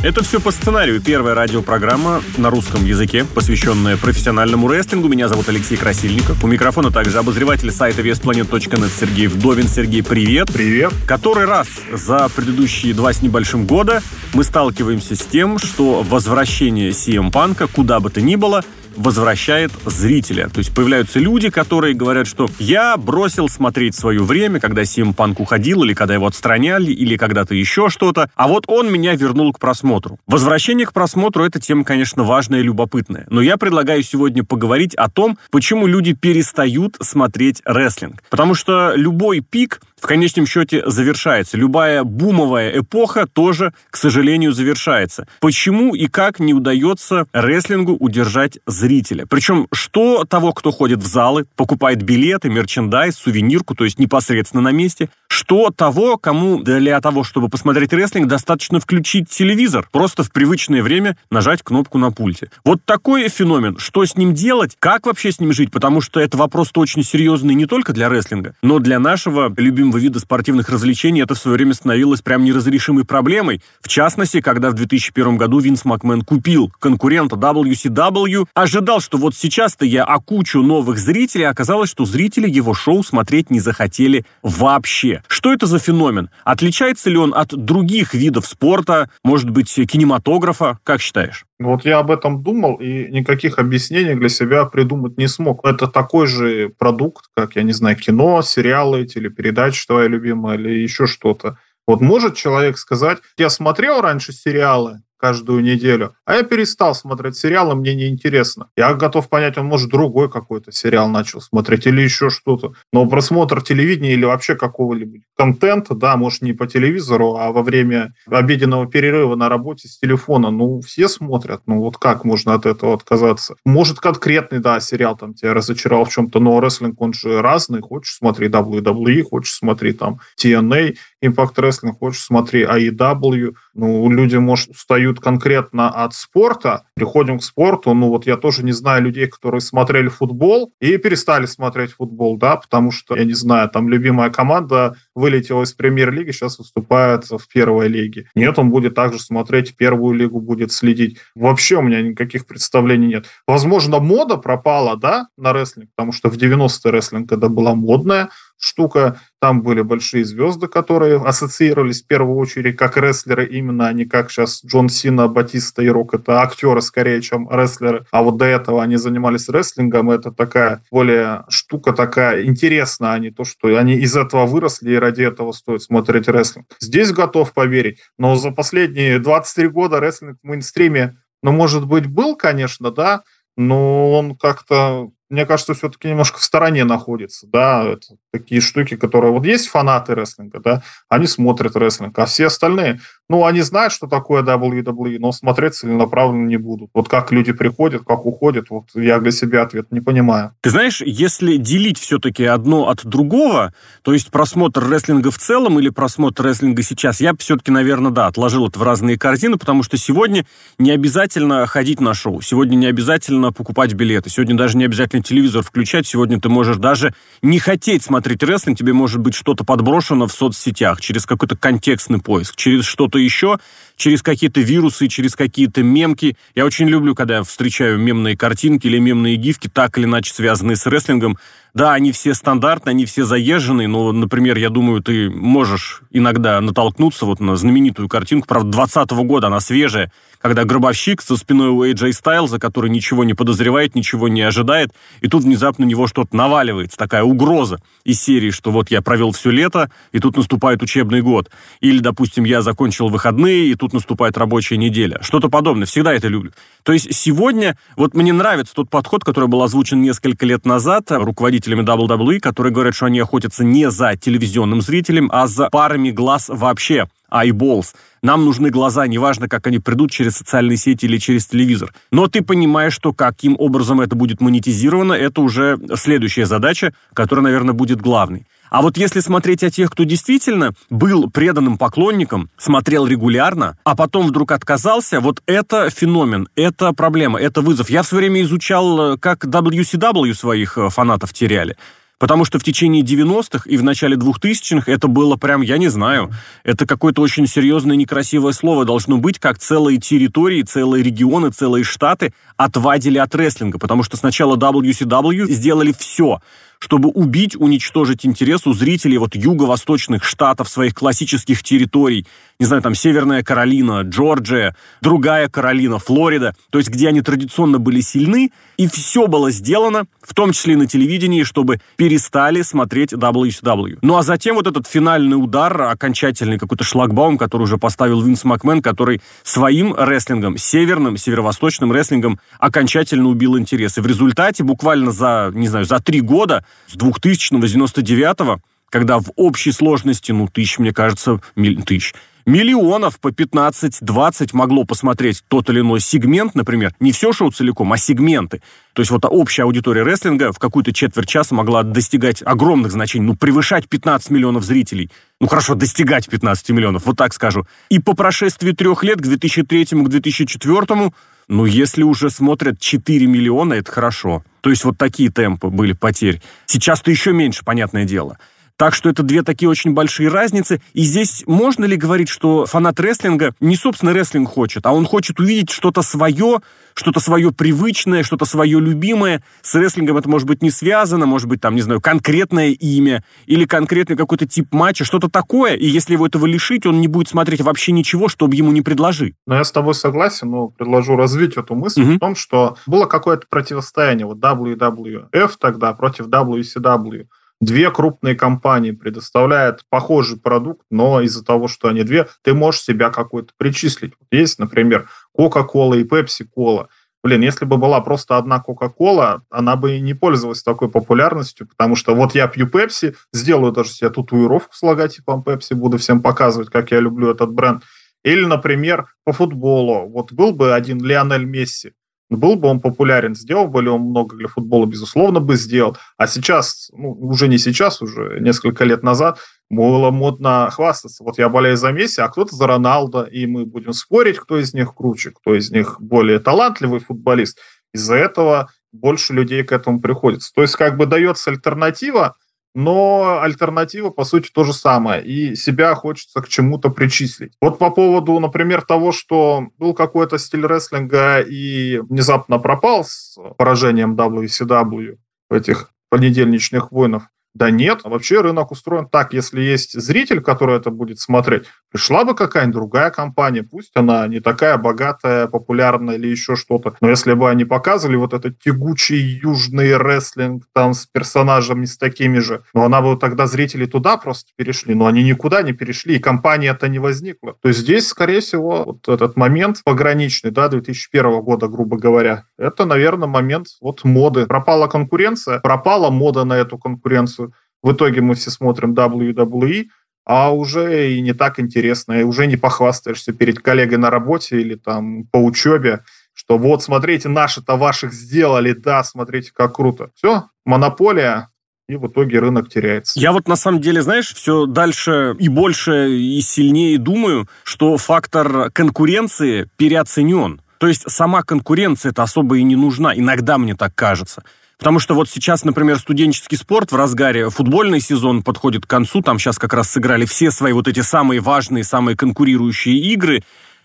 Это все по сценарию. Первая радиопрограмма на русском языке, посвященная профессиональному рестлингу. Меня зовут Алексей Красильников. У микрофона также обозреватель сайта веспланет.нет Сергей Вдовин. Сергей, привет. Привет. Который раз за предыдущие два с небольшим года мы сталкиваемся с тем, что возвращение CM Панка, куда бы то ни было, возвращает зрителя. То есть появляются люди, которые говорят, что я бросил смотреть свое время, когда Сим Панк уходил, или когда его отстраняли, или когда-то еще что-то, а вот он меня вернул к просмотру. Возвращение к просмотру — это тема, конечно, важная и любопытная. Но я предлагаю сегодня поговорить о том, почему люди перестают смотреть рестлинг. Потому что любой пик в конечном счете завершается. Любая бумовая эпоха тоже, к сожалению, завершается. Почему и как не удается рестлингу удержать зрителя? Причем, что того, кто ходит в залы, покупает билеты, мерчендайз, сувенирку, то есть непосредственно на месте, что того, кому для того, чтобы посмотреть рестлинг, достаточно включить телевизор, просто в привычное время нажать кнопку на пульте. Вот такой феномен. Что с ним делать? Как вообще с ним жить? Потому что это вопрос-то очень серьезный не только для рестлинга, но для нашего любимого вида спортивных развлечений это в свое время становилось прям неразрешимой проблемой. В частности, когда в 2001 году Винс Макмен купил конкурента WCW, ожидал, что вот сейчас-то я окучу новых зрителей, а оказалось, что зрители его шоу смотреть не захотели вообще. Что это за феномен? Отличается ли он от других видов спорта, может быть, кинематографа? Как считаешь? Вот я об этом думал и никаких объяснений для себя придумать не смог. Это такой же продукт, как, я не знаю, кино, сериалы, телепередачи, твоя любимая, или еще что-то. Вот может человек сказать, я смотрел раньше сериалы, каждую неделю. А я перестал смотреть сериалы, мне неинтересно. Я готов понять, он может другой какой-то сериал начал смотреть или еще что-то. Но просмотр телевидения или вообще какого-либо контента, да, может не по телевизору, а во время обеденного перерыва на работе с телефона, ну, все смотрят. Ну, вот как можно от этого отказаться? Может, конкретный, да, сериал там тебя разочаровал в чем-то, но рестлинг, он же разный. Хочешь смотри WWE, хочешь смотри там TNA, Impact Wrestling, хочешь смотри AEW. Ну, люди, может, устают устают конкретно от спорта, приходим к спорту, ну вот я тоже не знаю людей, которые смотрели футбол и перестали смотреть футбол, да, потому что, я не знаю, там любимая команда вылетела из премьер-лиги, сейчас выступает в первой лиге. Нет, он будет также смотреть первую лигу, будет следить. Вообще у меня никаких представлений нет. Возможно, мода пропала, да, на рестлинг, потому что в 90-е рестлинг это была модная штука. Там были большие звезды, которые ассоциировались в первую очередь как рестлеры, именно, а не как сейчас Джон Сина, Батиста и Рок. Это актеры скорее, чем рестлеры. А вот до этого они занимались рестлингом. Это такая более штука такая интересная, а не то, что они из этого выросли и ради этого стоит смотреть рестлинг. Здесь готов поверить. Но за последние 23 года рестлинг в мейнстриме, ну, может быть, был, конечно, да, но он как-то мне кажется, все-таки немножко в стороне находится, да, это такие штуки, которые вот есть фанаты рестлинга, да, они смотрят рестлинг, а все остальные, ну, они знают, что такое WWE, но смотреть целенаправленно не будут. Вот как люди приходят, как уходят, вот я для себя ответ не понимаю. Ты знаешь, если делить все-таки одно от другого, то есть просмотр рестлинга в целом или просмотр рестлинга сейчас, я все-таки, наверное, да, отложил это в разные корзины, потому что сегодня не обязательно ходить на шоу, сегодня не обязательно покупать билеты, сегодня даже не обязательно телевизор включать. Сегодня ты можешь даже не хотеть смотреть рестлинг, тебе может быть что-то подброшено в соцсетях, через какой-то контекстный поиск, через что-то еще, через какие-то вирусы, через какие-то мемки. Я очень люблю, когда я встречаю мемные картинки или мемные гифки, так или иначе связанные с рестлингом. Да, они все стандартные, они все заезженные, но, например, я думаю, ты можешь иногда натолкнуться вот на знаменитую картинку, правда, 20 года, она свежая, когда гробовщик со спиной у AJ Стайлза, который ничего не подозревает, ничего не ожидает, и тут внезапно на него что-то наваливается, такая угроза из серии, что вот я провел все лето, и тут наступает учебный год. Или, допустим, я закончил выходные, и тут наступает рабочая неделя. Что-то подобное. Всегда это люблю. То есть сегодня, вот мне нравится тот подход, который был озвучен несколько лет назад руководителями WWE, которые говорят, что они охотятся не за телевизионным зрителем, а за парами глаз вообще eyeballs. Нам нужны глаза, неважно, как они придут через социальные сети или через телевизор. Но ты понимаешь, что каким образом это будет монетизировано, это уже следующая задача, которая, наверное, будет главной. А вот если смотреть о тех, кто действительно был преданным поклонником, смотрел регулярно, а потом вдруг отказался, вот это феномен, это проблема, это вызов. Я в свое время изучал, как WCW своих э, фанатов теряли. Потому что в течение 90-х и в начале 2000-х это было прям, я не знаю, это какое-то очень серьезное некрасивое слово должно быть, как целые территории, целые регионы, целые штаты отвадили от рестлинга. Потому что сначала WCW сделали все – чтобы убить, уничтожить интерес у зрителей вот юго-восточных штатов, своих классических территорий, не знаю, там Северная Каролина, Джорджия, другая Каролина, Флорида, то есть где они традиционно были сильны, и все было сделано, в том числе и на телевидении, чтобы перестали смотреть WCW. Ну а затем вот этот финальный удар, окончательный какой-то шлагбаум, который уже поставил Винс Макмен, который своим рестлингом, северным, северо-восточным рестлингом окончательно убил интерес. И в результате буквально за, не знаю, за три года с 2000 99 когда в общей сложности, ну, тысяч, мне кажется, миль, тысяч, миллионов по 15-20 могло посмотреть тот или иной сегмент, например, не все шоу целиком, а сегменты. То есть вот общая аудитория рестлинга в какую-то четверть часа могла достигать огромных значений, ну, превышать 15 миллионов зрителей. Ну, хорошо, достигать 15 миллионов, вот так скажу. И по прошествии трех лет, к 2003 к 2004 ну, если уже смотрят 4 миллиона, это хорошо. То есть вот такие темпы были потерь. Сейчас-то еще меньше, понятное дело. Так что это две такие очень большие разницы. И здесь можно ли говорить, что фанат рестлинга не, собственно, рестлинг хочет, а он хочет увидеть что-то свое, что-то свое привычное, что-то свое любимое. С рестлингом это может быть не связано, может быть, там, не знаю, конкретное имя или конкретный какой-то тип матча, что-то такое. И если его этого лишить, он не будет смотреть вообще ничего, чтобы ему не предложи. Но я с тобой согласен, но предложу развить эту мысль угу. в том, что было какое-то противостояние. Вот WWF тогда против WCW две крупные компании предоставляют похожий продукт, но из-за того, что они две, ты можешь себя какой-то причислить. Вот есть, например, Coca-Cola и Pepsi-Cola. Блин, если бы была просто одна Coca-Cola, она бы и не пользовалась такой популярностью, потому что вот я пью Pepsi, сделаю даже себе татуировку с логотипом Pepsi, буду всем показывать, как я люблю этот бренд. Или, например, по футболу. Вот был бы один Лионель Месси, был бы он популярен, сделал бы ли он много для футбола, безусловно, бы сделал. А сейчас, ну, уже не сейчас, уже несколько лет назад, было модно хвастаться. Вот я болею за Месси, а кто-то за Роналдо, и мы будем спорить, кто из них круче, кто из них более талантливый футболист. Из-за этого больше людей к этому приходится. То есть как бы дается альтернатива, но альтернатива, по сути, то же самое, и себя хочется к чему-то причислить. Вот по поводу, например, того, что был какой-то стиль рестлинга и внезапно пропал с поражением WCW в этих понедельничных войнах, да нет, вообще рынок устроен так, если есть зритель, который это будет смотреть, пришла бы какая-нибудь другая компания, пусть она не такая богатая, популярная или еще что-то, но если бы они показывали вот этот тягучий южный рестлинг там с персонажами с такими же, ну она бы тогда зрители туда просто перешли, но они никуда не перешли, и компания это не возникла. То есть здесь, скорее всего, вот этот момент пограничный, да, 2001 года, грубо говоря, это, наверное, момент вот моды. Пропала конкуренция, пропала мода на эту конкуренцию, в итоге мы все смотрим WWE, а уже и не так интересно, и уже не похвастаешься перед коллегой на работе или там по учебе, что вот, смотрите, наши-то ваших сделали, да, смотрите, как круто. Все, монополия, и в итоге рынок теряется. Я вот на самом деле, знаешь, все дальше и больше и сильнее думаю, что фактор конкуренции переоценен. То есть сама конкуренция это особо и не нужна. Иногда мне так кажется. Потому что вот сейчас, например, студенческий спорт в разгаре, футбольный сезон подходит к концу, там сейчас как раз сыграли все свои вот эти самые важные, самые конкурирующие игры,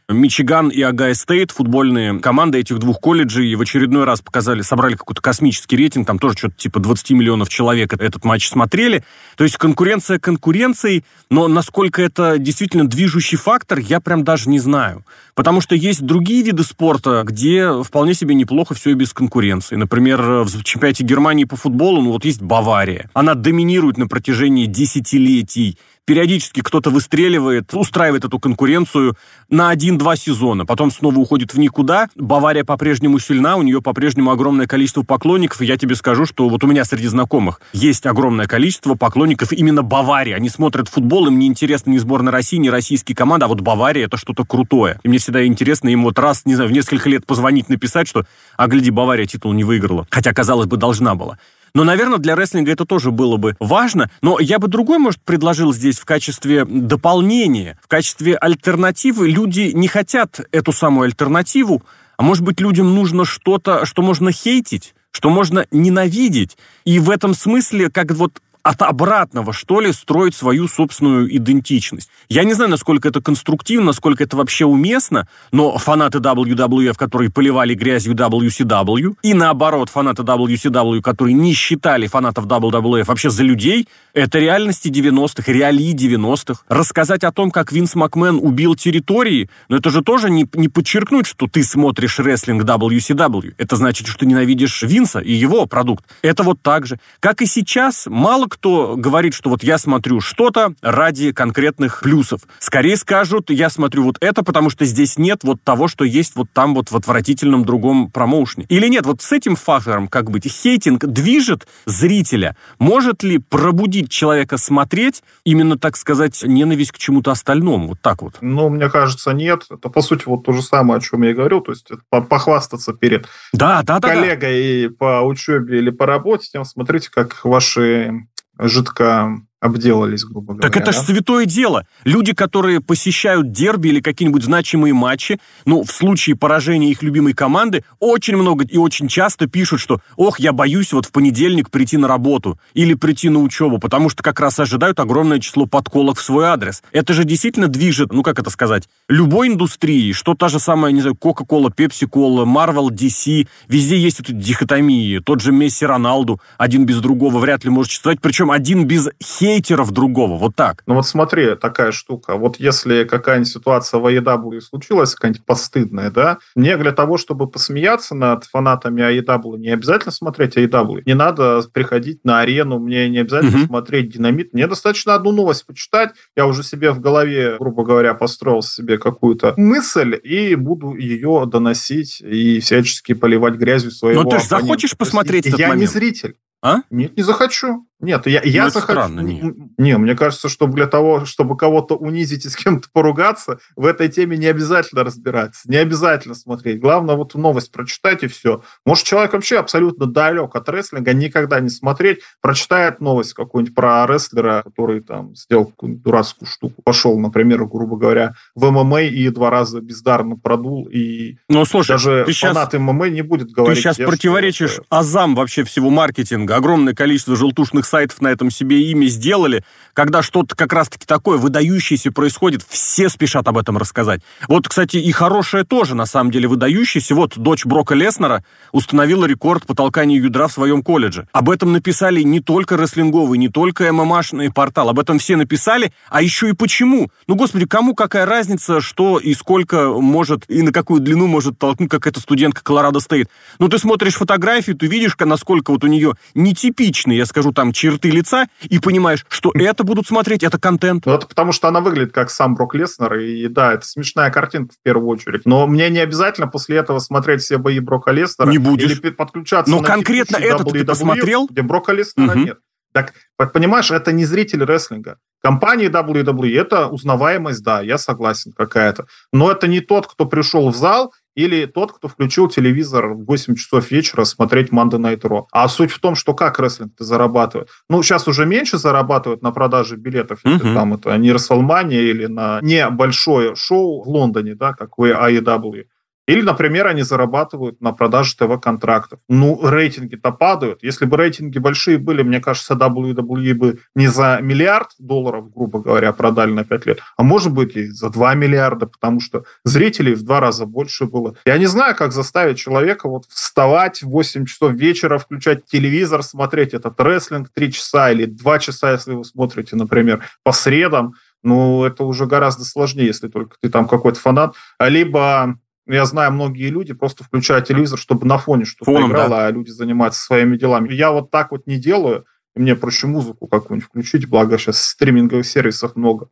Мичиган и Агай Стейт, футбольные команды этих двух колледжей, в очередной раз показали, собрали какой-то космический рейтинг, там тоже что-то типа 20 миллионов человек этот матч смотрели. То есть конкуренция конкуренцией, но насколько это действительно движущий фактор, я прям даже не знаю. Потому что есть другие виды спорта, где вполне себе неплохо все и без конкуренции. Например, в чемпионате Германии по футболу, ну вот есть Бавария. Она доминирует на протяжении десятилетий периодически кто-то выстреливает, устраивает эту конкуренцию на один-два сезона, потом снова уходит в никуда. Бавария по-прежнему сильна, у нее по-прежнему огромное количество поклонников, и я тебе скажу, что вот у меня среди знакомых есть огромное количество поклонников именно Баварии. Они смотрят футбол, им не интересна ни сборная России, ни российские команды, а вот Бавария это что-то крутое. И мне всегда интересно им вот раз, не знаю, в несколько лет позвонить, написать, что, а гляди, Бавария титул не выиграла. Хотя, казалось бы, должна была. Но, наверное, для рестлинга это тоже было бы важно. Но я бы другой, может, предложил здесь в качестве дополнения, в качестве альтернативы. Люди не хотят эту самую альтернативу, а может быть, людям нужно что-то, что можно хейтить, что можно ненавидеть. И в этом смысле, как вот от обратного, что ли, строить свою собственную идентичность. Я не знаю, насколько это конструктивно, насколько это вообще уместно, но фанаты WWF, которые поливали грязью WCW, и наоборот, фанаты WCW, которые не считали фанатов WWF вообще за людей, это реальности 90-х, реалии 90-х. Рассказать о том, как Винс Макмен убил территории, но это же тоже не, не подчеркнуть, что ты смотришь рестлинг WCW. Это значит, что ты ненавидишь Винса и его продукт. Это вот так же. Как и сейчас, мало кто говорит, что вот я смотрю что-то ради конкретных плюсов. Скорее скажут, я смотрю вот это, потому что здесь нет вот того, что есть вот там вот в отвратительном другом промоушне. Или нет, вот с этим фактором как быть? Хейтинг движет зрителя. Может ли пробудить человека смотреть именно, так сказать, ненависть к чему-то остальному? Вот так вот. Ну, мне кажется, нет. Это, по сути, вот то же самое, о чем я и говорил. То есть похвастаться перед да, да, да, коллегой да. по учебе или по работе, тем смотрите, как ваши жидко обделались, грубо говоря. Так это да? же святое дело. Люди, которые посещают дерби или какие-нибудь значимые матчи, ну, в случае поражения их любимой команды, очень много и очень часто пишут, что «Ох, я боюсь вот в понедельник прийти на работу или прийти на учебу», потому что как раз ожидают огромное число подколок в свой адрес. Это же действительно движет, ну, как это сказать, любой индустрии, что та же самая, не знаю, Coca-Cola, Pepsi-Cola, Marvel, DC, везде есть эти дихотомии. Тот же Месси, Роналду, один без другого вряд ли может существовать, причем один без хей хейтеров другого, вот так. Ну вот смотри, такая штука. Вот если какая-нибудь ситуация в AEW случилась, какая-нибудь постыдная, да, мне для того, чтобы посмеяться над фанатами AEW, не обязательно смотреть AEW. Не надо приходить на арену, мне не обязательно mm-hmm. смотреть динамит. Мне достаточно одну новость почитать. Я уже себе в голове, грубо говоря, построил себе какую-то мысль и буду ее доносить и всячески поливать грязью своего Но ты же захочешь посмотреть этот я момент? не зритель. А? Нет, не захочу. Нет, я, я ну, захочу. Странно, нет. Не, мне кажется, что для того, чтобы кого-то унизить и с кем-то поругаться, в этой теме не обязательно разбираться, не обязательно смотреть. Главное, вот новость прочитать и все. Может, человек вообще абсолютно далек от рестлинга, никогда не смотреть, прочитает новость какую-нибудь про рестлера, который там сделал какую-нибудь дурацкую штуку, пошел, например, грубо говоря, в ММА и два раза бездарно продул, и ну, слушай, даже фанат сейчас, ММА не будет говорить... Ты сейчас противоречишь что... азам вообще всего маркетинга. Огромное количество желтушных сайтов на этом себе имя сделали. Когда что-то как раз-таки такое выдающееся происходит, все спешат об этом рассказать. Вот, кстати, и хорошее тоже, на самом деле, выдающееся. Вот дочь Брока Леснера установила рекорд по толканию ядра в своем колледже. Об этом написали не только рестлинговый, не только ММАшный портал. Об этом все написали, а еще и почему. Ну, господи, кому какая разница, что и сколько может, и на какую длину может толкнуть какая-то студентка Колорадо Стейт. Ну, ты смотришь фотографию, ты видишь, насколько вот у нее нетипичные, я скажу, там, черты лица, и понимаешь, что это будут смотреть, это контент. Ну, это потому что она выглядит как сам Брок Леснер, и да, это смешная картинка в первую очередь. Но мне не обязательно после этого смотреть все бои Брока Леснера. Не будешь. Или подключаться Но конкретно этот ты посмотрел? Где Брока Леснера угу. нет. Так, понимаешь, это не зритель рестлинга. Компании WWE это узнаваемость, да, я согласен какая-то. Но это не тот, кто пришел в зал или тот, кто включил телевизор в 8 часов вечера смотреть Monday Night Raw. А суть в том, что как рестлинг-то зарабатывает. Ну, сейчас уже меньше зарабатывают на продаже билетов, если uh-huh. там это не Расселмания или на небольшое шоу в Лондоне, да, как в AEW. Или, например, они зарабатывают на продаже ТВ-контрактов. Ну, рейтинги-то падают. Если бы рейтинги большие были, мне кажется, WWE бы не за миллиард долларов, грубо говоря, продали на 5 лет, а может быть и за 2 миллиарда, потому что зрителей в два раза больше было. Я не знаю, как заставить человека вот вставать в 8 часов вечера, включать телевизор, смотреть этот рестлинг 3 часа или 2 часа, если вы смотрите, например, по средам. Ну, это уже гораздо сложнее, если только ты там какой-то фанат. Либо я знаю, многие люди просто включают телевизор, чтобы на фоне что-то Фоном, играло, да. а люди занимаются своими делами. Я вот так вот не делаю. Мне проще музыку какую-нибудь включить, благо сейчас стриминговых сервисов много.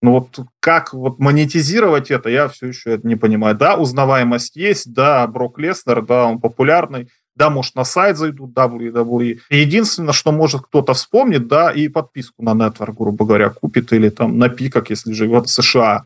Но вот как вот монетизировать это, я все еще это не понимаю. Да, узнаваемость есть, да, Брок Леснер, да, он популярный, да, может, на сайт зайдут WWE. Единственное, что может кто-то вспомнит, да, и подписку на Network, грубо говоря, купит или там на пиках, если живет в США.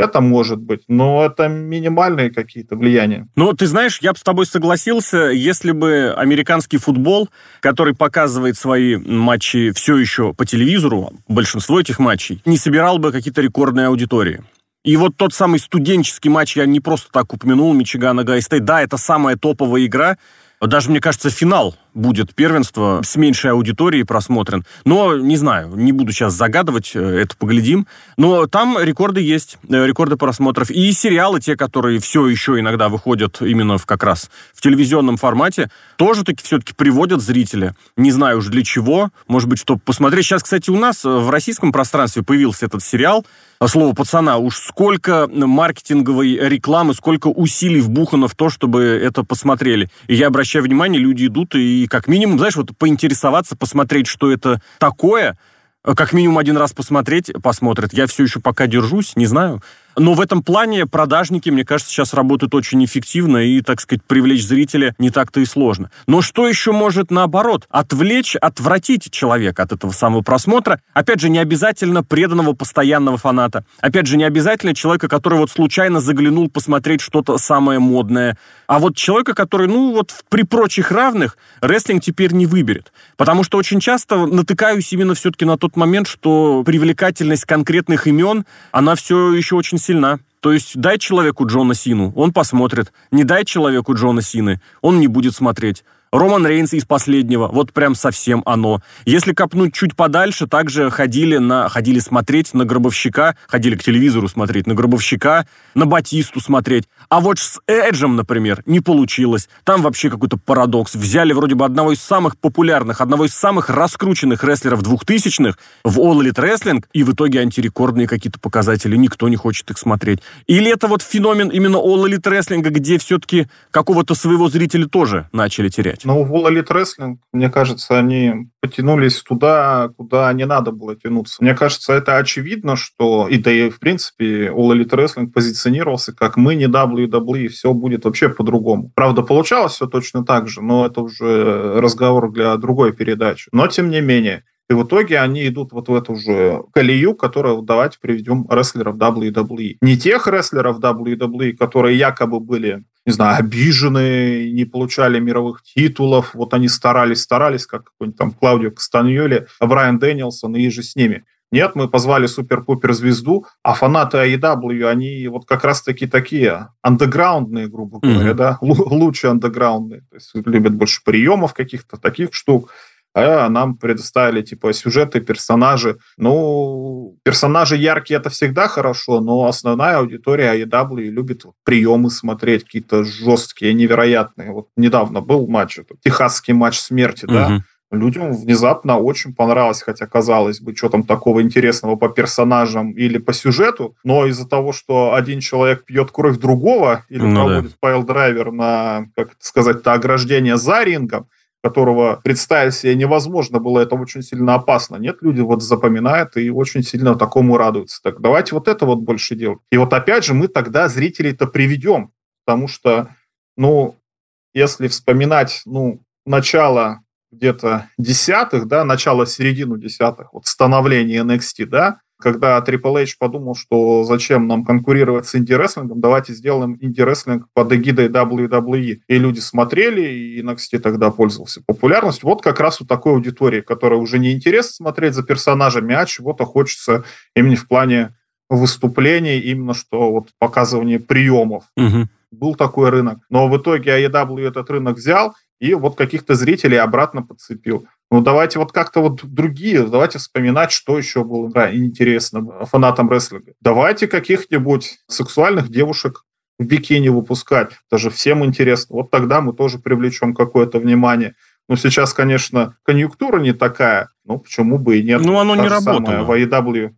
Это может быть, но это минимальные какие-то влияния. Ну, ты знаешь, я бы с тобой согласился, если бы американский футбол, который показывает свои матчи все еще по телевизору, большинство этих матчей, не собирал бы какие-то рекордные аудитории. И вот тот самый студенческий матч, я не просто так упомянул, Мичигана Гайстей, да, это самая топовая игра, даже, мне кажется, финал будет первенство с меньшей аудиторией просмотрен. Но, не знаю, не буду сейчас загадывать, э, это поглядим. Но там рекорды есть, э, рекорды просмотров. И сериалы, те, которые все еще иногда выходят именно в как раз в телевизионном формате, тоже таки все-таки приводят зрителя. Не знаю уж для чего. Может быть, чтобы посмотреть. Сейчас, кстати, у нас в российском пространстве появился этот сериал слово пацана, уж сколько маркетинговой рекламы, сколько усилий вбухано в то, чтобы это посмотрели. И я обращаю внимание, люди идут и как минимум, знаешь, вот поинтересоваться, посмотреть, что это такое, как минимум один раз посмотреть, посмотрят. Я все еще пока держусь, не знаю. Но в этом плане продажники, мне кажется, сейчас работают очень эффективно и, так сказать, привлечь зрителя не так-то и сложно. Но что еще может, наоборот, отвлечь, отвратить человека от этого самого просмотра? Опять же, не обязательно преданного постоянного фаната. Опять же, не обязательно человека, который вот случайно заглянул посмотреть что-то самое модное. А вот человека, который, ну, вот при прочих равных рестлинг теперь не выберет. Потому что очень часто натыкаюсь именно все-таки на тот момент, что привлекательность конкретных имен, она все еще очень сильна. То есть дай человеку Джона Сину, он посмотрит. Не дай человеку Джона Сины, он не будет смотреть. Роман Рейнс из последнего, вот прям совсем оно. Если копнуть чуть подальше, также ходили, на, ходили смотреть на Гробовщика, ходили к телевизору смотреть на Гробовщика, на Батисту смотреть. А вот с Эджем, например, не получилось. Там вообще какой-то парадокс. Взяли вроде бы одного из самых популярных, одного из самых раскрученных рестлеров двухтысячных в All Elite Wrestling, и в итоге антирекордные какие-то показатели, никто не хочет их смотреть. Или это вот феномен именно All Elite Wrestling, где все-таки какого-то своего зрителя тоже начали терять? Сказать. Но в All Elite Wrestling, мне кажется, они потянулись туда, куда не надо было тянуться. Мне кажется, это очевидно, что, и да и в принципе, All Elite Wrestling позиционировался как мы не WWE, и все будет вообще по-другому. Правда, получалось все точно так же, но это уже разговор для другой передачи. Но, тем не менее, и в итоге они идут вот в эту же колею, которую давайте приведем рестлеров WWE. Не тех рестлеров WWE, которые якобы были, не знаю, обижены, не получали мировых титулов, вот они старались, старались, как какой-нибудь там Клаудио Кастаньоли, Брайан Дэнилсон и же с ними. Нет, мы позвали супер-пупер звезду, а фанаты AEW, они вот как раз-таки такие андеграундные, грубо говоря, mm-hmm. да, лучше андеграундные. То есть любят больше приемов каких-то таких штук а нам предоставили типа сюжеты, персонажи. Ну, персонажи яркие это всегда хорошо, но основная аудитория AEW любит приемы смотреть, какие-то жесткие, невероятные. Вот недавно был матч, это, техасский матч смерти, угу. да, людям внезапно очень понравилось, хотя казалось бы, что там такого интересного по персонажам или по сюжету, но из-за того, что один человек пьет кровь другого или ну, проводит да. piledriver на, как сказать-то, ограждение за рингом, которого представить себе невозможно было, это очень сильно опасно. Нет, люди вот запоминают и очень сильно такому радуются. Так давайте вот это вот больше делать. И вот опять же мы тогда зрителей-то приведем, потому что, ну, если вспоминать, ну, начало где-то десятых, да, начало-середину десятых, вот становление NXT, да, когда Triple H подумал, что зачем нам конкурировать с инди-рестлингом, давайте сделаем инди-рестлинг под эгидой WWE. И люди смотрели, и NXT тогда пользовался популярностью. Вот как раз у такой аудитории, которая уже не интересно смотреть за персонажами, а чего-то хочется именно в плане выступлений, именно что вот показывание приемов. Угу. Был такой рынок. Но в итоге AEW этот рынок взял, и вот каких-то зрителей обратно подцепил. Ну, давайте вот как-то вот другие, давайте вспоминать, что еще было да, интересно фанатам рестлинга. Давайте каких-нибудь сексуальных девушек в бикини выпускать. Даже всем интересно. Вот тогда мы тоже привлечем какое-то внимание. Ну, сейчас, конечно, конъюнктура не такая, ну, почему бы и нет. Ну, оно Та не работает. В AEW.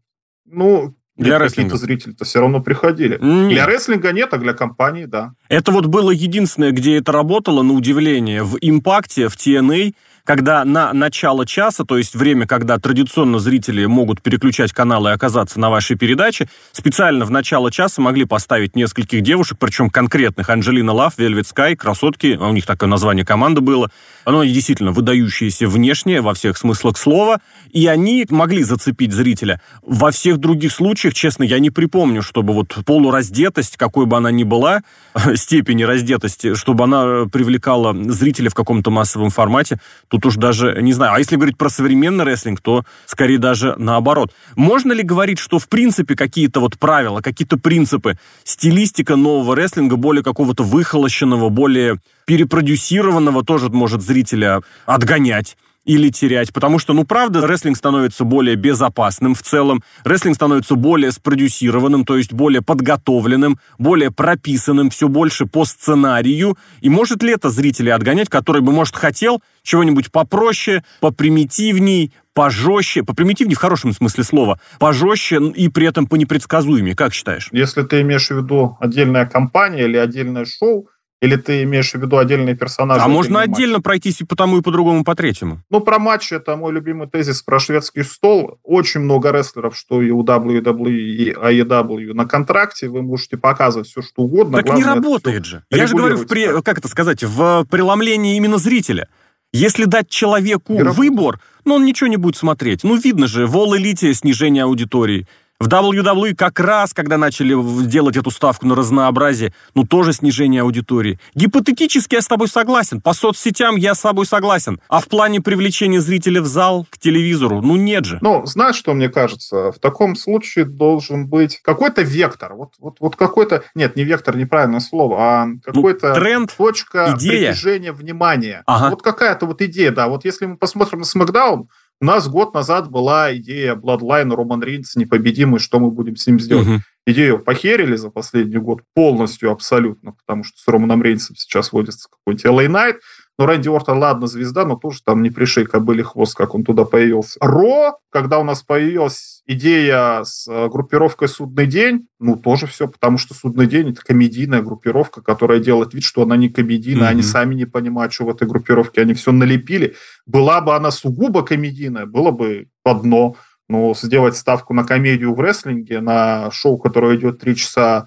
Ну, для рестлинга. зрители-то все равно приходили. Нет. Для рестлинга нет, а для компании, да. Это вот было единственное, где это работало, на удивление. В Импакте, в TNA когда на начало часа, то есть время, когда традиционно зрители могут переключать каналы и оказаться на вашей передаче, специально в начало часа могли поставить нескольких девушек, причем конкретных. Анджелина Лав, Вельвет Скай, красотки, а у них такое название команды было. Оно действительно выдающееся внешне, во всех смыслах слова, и они могли зацепить зрителя. Во всех других случаях, честно, я не припомню, чтобы вот полураздетость, какой бы она ни была, степени раздетости, чтобы она привлекала зрителя в каком-то массовом формате, тут уж даже не знаю. А если говорить про современный рестлинг, то скорее даже наоборот. Можно ли говорить, что в принципе какие-то вот правила, какие-то принципы, стилистика нового рестлинга более какого-то выхолощенного, более перепродюсированного тоже может зрителя отгонять? Или терять, потому что, ну, правда, рестлинг становится более безопасным в целом, рестлинг становится более спродюсированным, то есть более подготовленным, более прописанным, все больше по сценарию, и может ли это зрители отгонять, который бы, может, хотел чего-нибудь попроще, попримитивней, пожестче, попримитивнее в хорошем смысле слова, пожестче и при этом по непредсказуемее. Как считаешь? Если ты имеешь в виду отдельная компания или отдельное шоу, или ты имеешь в виду отдельные персонажи? А можно отдельно матч? пройтись и по тому, и по другому, по третьему. Ну, про матчи, это мой любимый тезис про шведский стол. Очень много рестлеров, что и у WWE, и AEW на контракте. Вы можете показывать все, что угодно. Так Главное, не работает же. Я же говорю, в при, как это сказать, в преломлении именно зрителя. Если дать человеку выбор, ну, он ничего не будет смотреть. Ну, видно же, в All Elite снижение аудитории. В WWE как раз, когда начали делать эту ставку на разнообразие, ну тоже снижение аудитории. Гипотетически я с тобой согласен. По соцсетям я с тобой согласен. А в плане привлечения зрителя в зал, к телевизору, ну нет же. Ну, знаешь, что мне кажется? В таком случае должен быть какой-то вектор. Вот, вот, вот какой-то... Нет, не вектор, неправильное слово, а какой-то... Ну, тренд, точка идея. притяжения внимания. Ага. Вот какая-то вот идея, да. Вот если мы посмотрим на SmackDown, у нас год назад была идея Bloodline Роман Рейнс непобедимый, что мы будем с ним сделать. Угу. Идею похерили за последний год полностью, абсолютно, потому что с Романом Рейнсом сейчас водится какой-нибудь LA Knight, ну, Рэнди Ортон, ладно, звезда, но тоже там не пришей кобыли хвост, как он туда появился. Ро, когда у нас появилась идея с э, группировкой «Судный день», ну, тоже все, потому что «Судный день» — это комедийная группировка, которая делает вид, что она не комедийная, mm-hmm. они сами не понимают, что в этой группировке, они все налепили. Была бы она сугубо комедийная, было бы одно, но сделать ставку на комедию в рестлинге, на шоу, которое идет три часа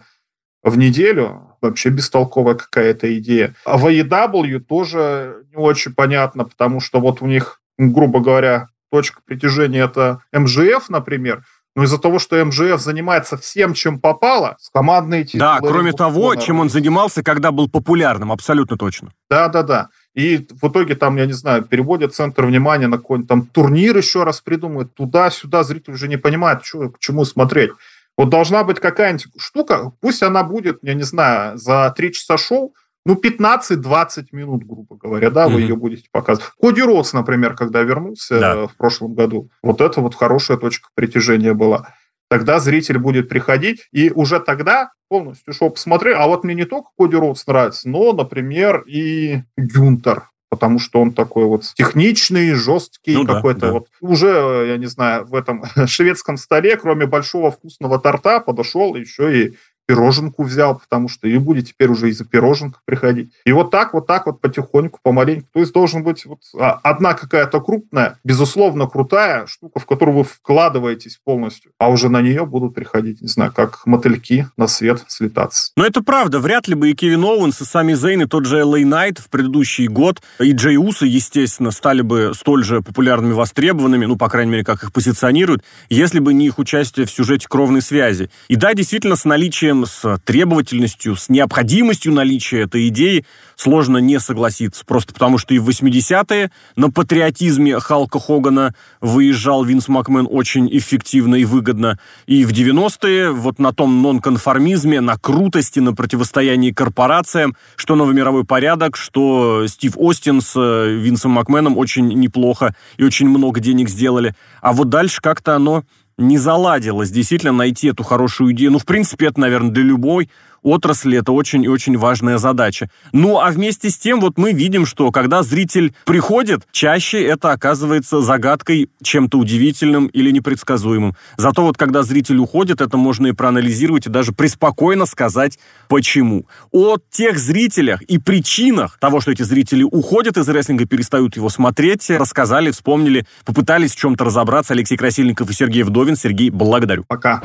в неделю, вообще бестолковая какая-то идея. А в AEW тоже не очень понятно, потому что вот у них, грубо говоря, точка притяжения это МЖФ, например, но из-за того, что МЖФ занимается всем, чем попало, с командной титулы... Да, кроме того, чем он занимался, когда был популярным, абсолютно точно. Да-да-да. И в итоге там, я не знаю, переводят центр внимания на какой-нибудь там турнир еще раз придумают, туда-сюда, зритель уже не понимает, что, к чему смотреть. Вот должна быть какая-нибудь штука, пусть она будет, я не знаю, за три часа шоу, ну, 15-20 минут, грубо говоря, да, mm-hmm. вы ее будете показывать. Коди Ротс, например, когда вернулся да. в прошлом году, вот это вот хорошая точка притяжения была. Тогда зритель будет приходить, и уже тогда полностью шоу посмотреть. А вот мне не только Коди Ротс нравится, но, например, и Гюнтер потому что он такой вот техничный, жесткий, ну, какой-то да, да. вот уже, я не знаю, в этом шведском столе, кроме большого вкусного торта, подошел еще и пироженку взял, потому что и будет теперь уже из-за пироженка приходить. И вот так, вот так вот потихоньку, помаленьку. То есть должен быть вот а, одна какая-то крупная, безусловно крутая штука, в которую вы вкладываетесь полностью, а уже на нее будут приходить, не знаю, как мотыльки на свет слетаться. Но это правда. Вряд ли бы и Кевин Оуэнс, и сами Зейн, и тот же Элэй Найт в предыдущий год, и Джей Усы, естественно, стали бы столь же популярными, востребованными, ну, по крайней мере, как их позиционируют, если бы не их участие в сюжете кровной связи. И да, действительно, с наличием проблем с требовательностью, с необходимостью наличия этой идеи сложно не согласиться. Просто потому, что и в 80-е на патриотизме Халка Хогана выезжал Винс Макмен очень эффективно и выгодно. И в 90-е вот на том нонконформизме, на крутости, на противостоянии корпорациям, что новый мировой порядок, что Стив Остин с э, Винсом Макменом очень неплохо и очень много денег сделали. А вот дальше как-то оно не заладилось действительно найти эту хорошую идею. Ну, в принципе, это, наверное, для любой отрасли это очень и очень важная задача. Ну, а вместе с тем вот мы видим, что когда зритель приходит, чаще это оказывается загадкой, чем-то удивительным или непредсказуемым. Зато вот когда зритель уходит, это можно и проанализировать, и даже преспокойно сказать, почему. О тех зрителях и причинах того, что эти зрители уходят из рестлинга, перестают его смотреть, рассказали, вспомнили, попытались в чем-то разобраться Алексей Красильников и Сергей Вдовин. Сергей, благодарю. Пока.